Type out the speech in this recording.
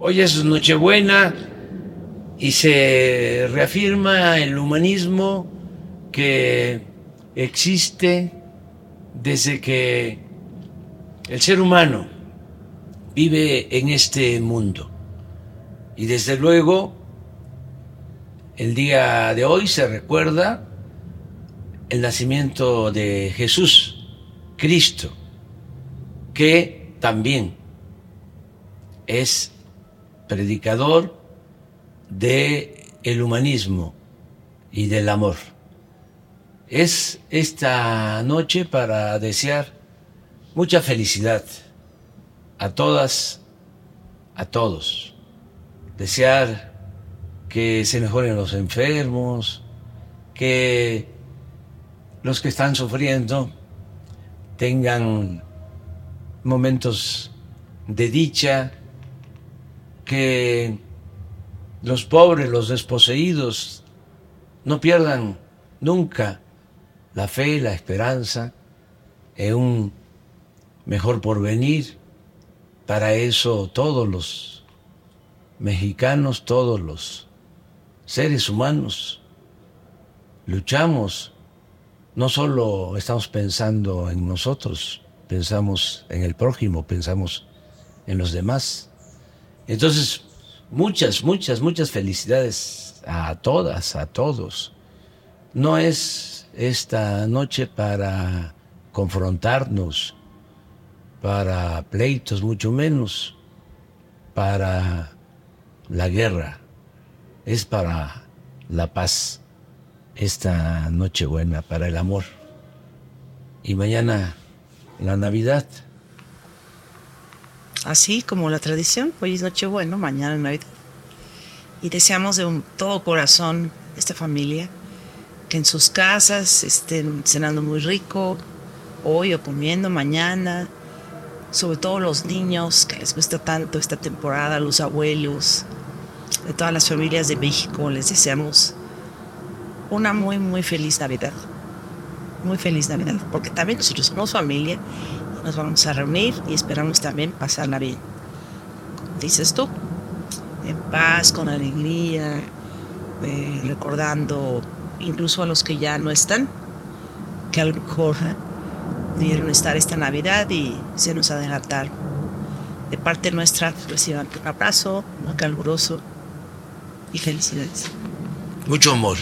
Hoy es Nochebuena y se reafirma el humanismo que existe desde que el ser humano vive en este mundo. Y desde luego, el día de hoy se recuerda el nacimiento de Jesús, Cristo, que también es predicador de el humanismo y del amor. Es esta noche para desear mucha felicidad a todas, a todos. Desear que se mejoren los enfermos, que los que están sufriendo tengan momentos de dicha, que los pobres, los desposeídos, no pierdan nunca la fe, la esperanza en un mejor porvenir. Para eso todos los mexicanos, todos los seres humanos luchamos. No solo estamos pensando en nosotros, pensamos en el prójimo, pensamos en los demás. Entonces, muchas, muchas, muchas felicidades a todas, a todos. No es esta noche para confrontarnos, para pleitos, mucho menos para la guerra, es para la paz esta noche buena, para el amor. Y mañana la Navidad. Así como la tradición, hoy es Nochebuena, mañana es Navidad. Y deseamos de todo corazón esta familia que en sus casas estén cenando muy rico, hoy o comiendo mañana, sobre todo los niños que les gusta tanto esta temporada, los abuelos, de todas las familias de México, les deseamos una muy, muy feliz Navidad. Muy feliz Navidad, porque también nosotros somos familia, nos vamos a reunir y esperamos también pasarla bien. Como dices tú, en paz, con alegría, eh, recordando incluso a los que ya no están, que a lo mejor pudieron estar esta Navidad y se nos adelantaron. De parte nuestra, reciban un abrazo muy caluroso y felicidades. Mucho amor.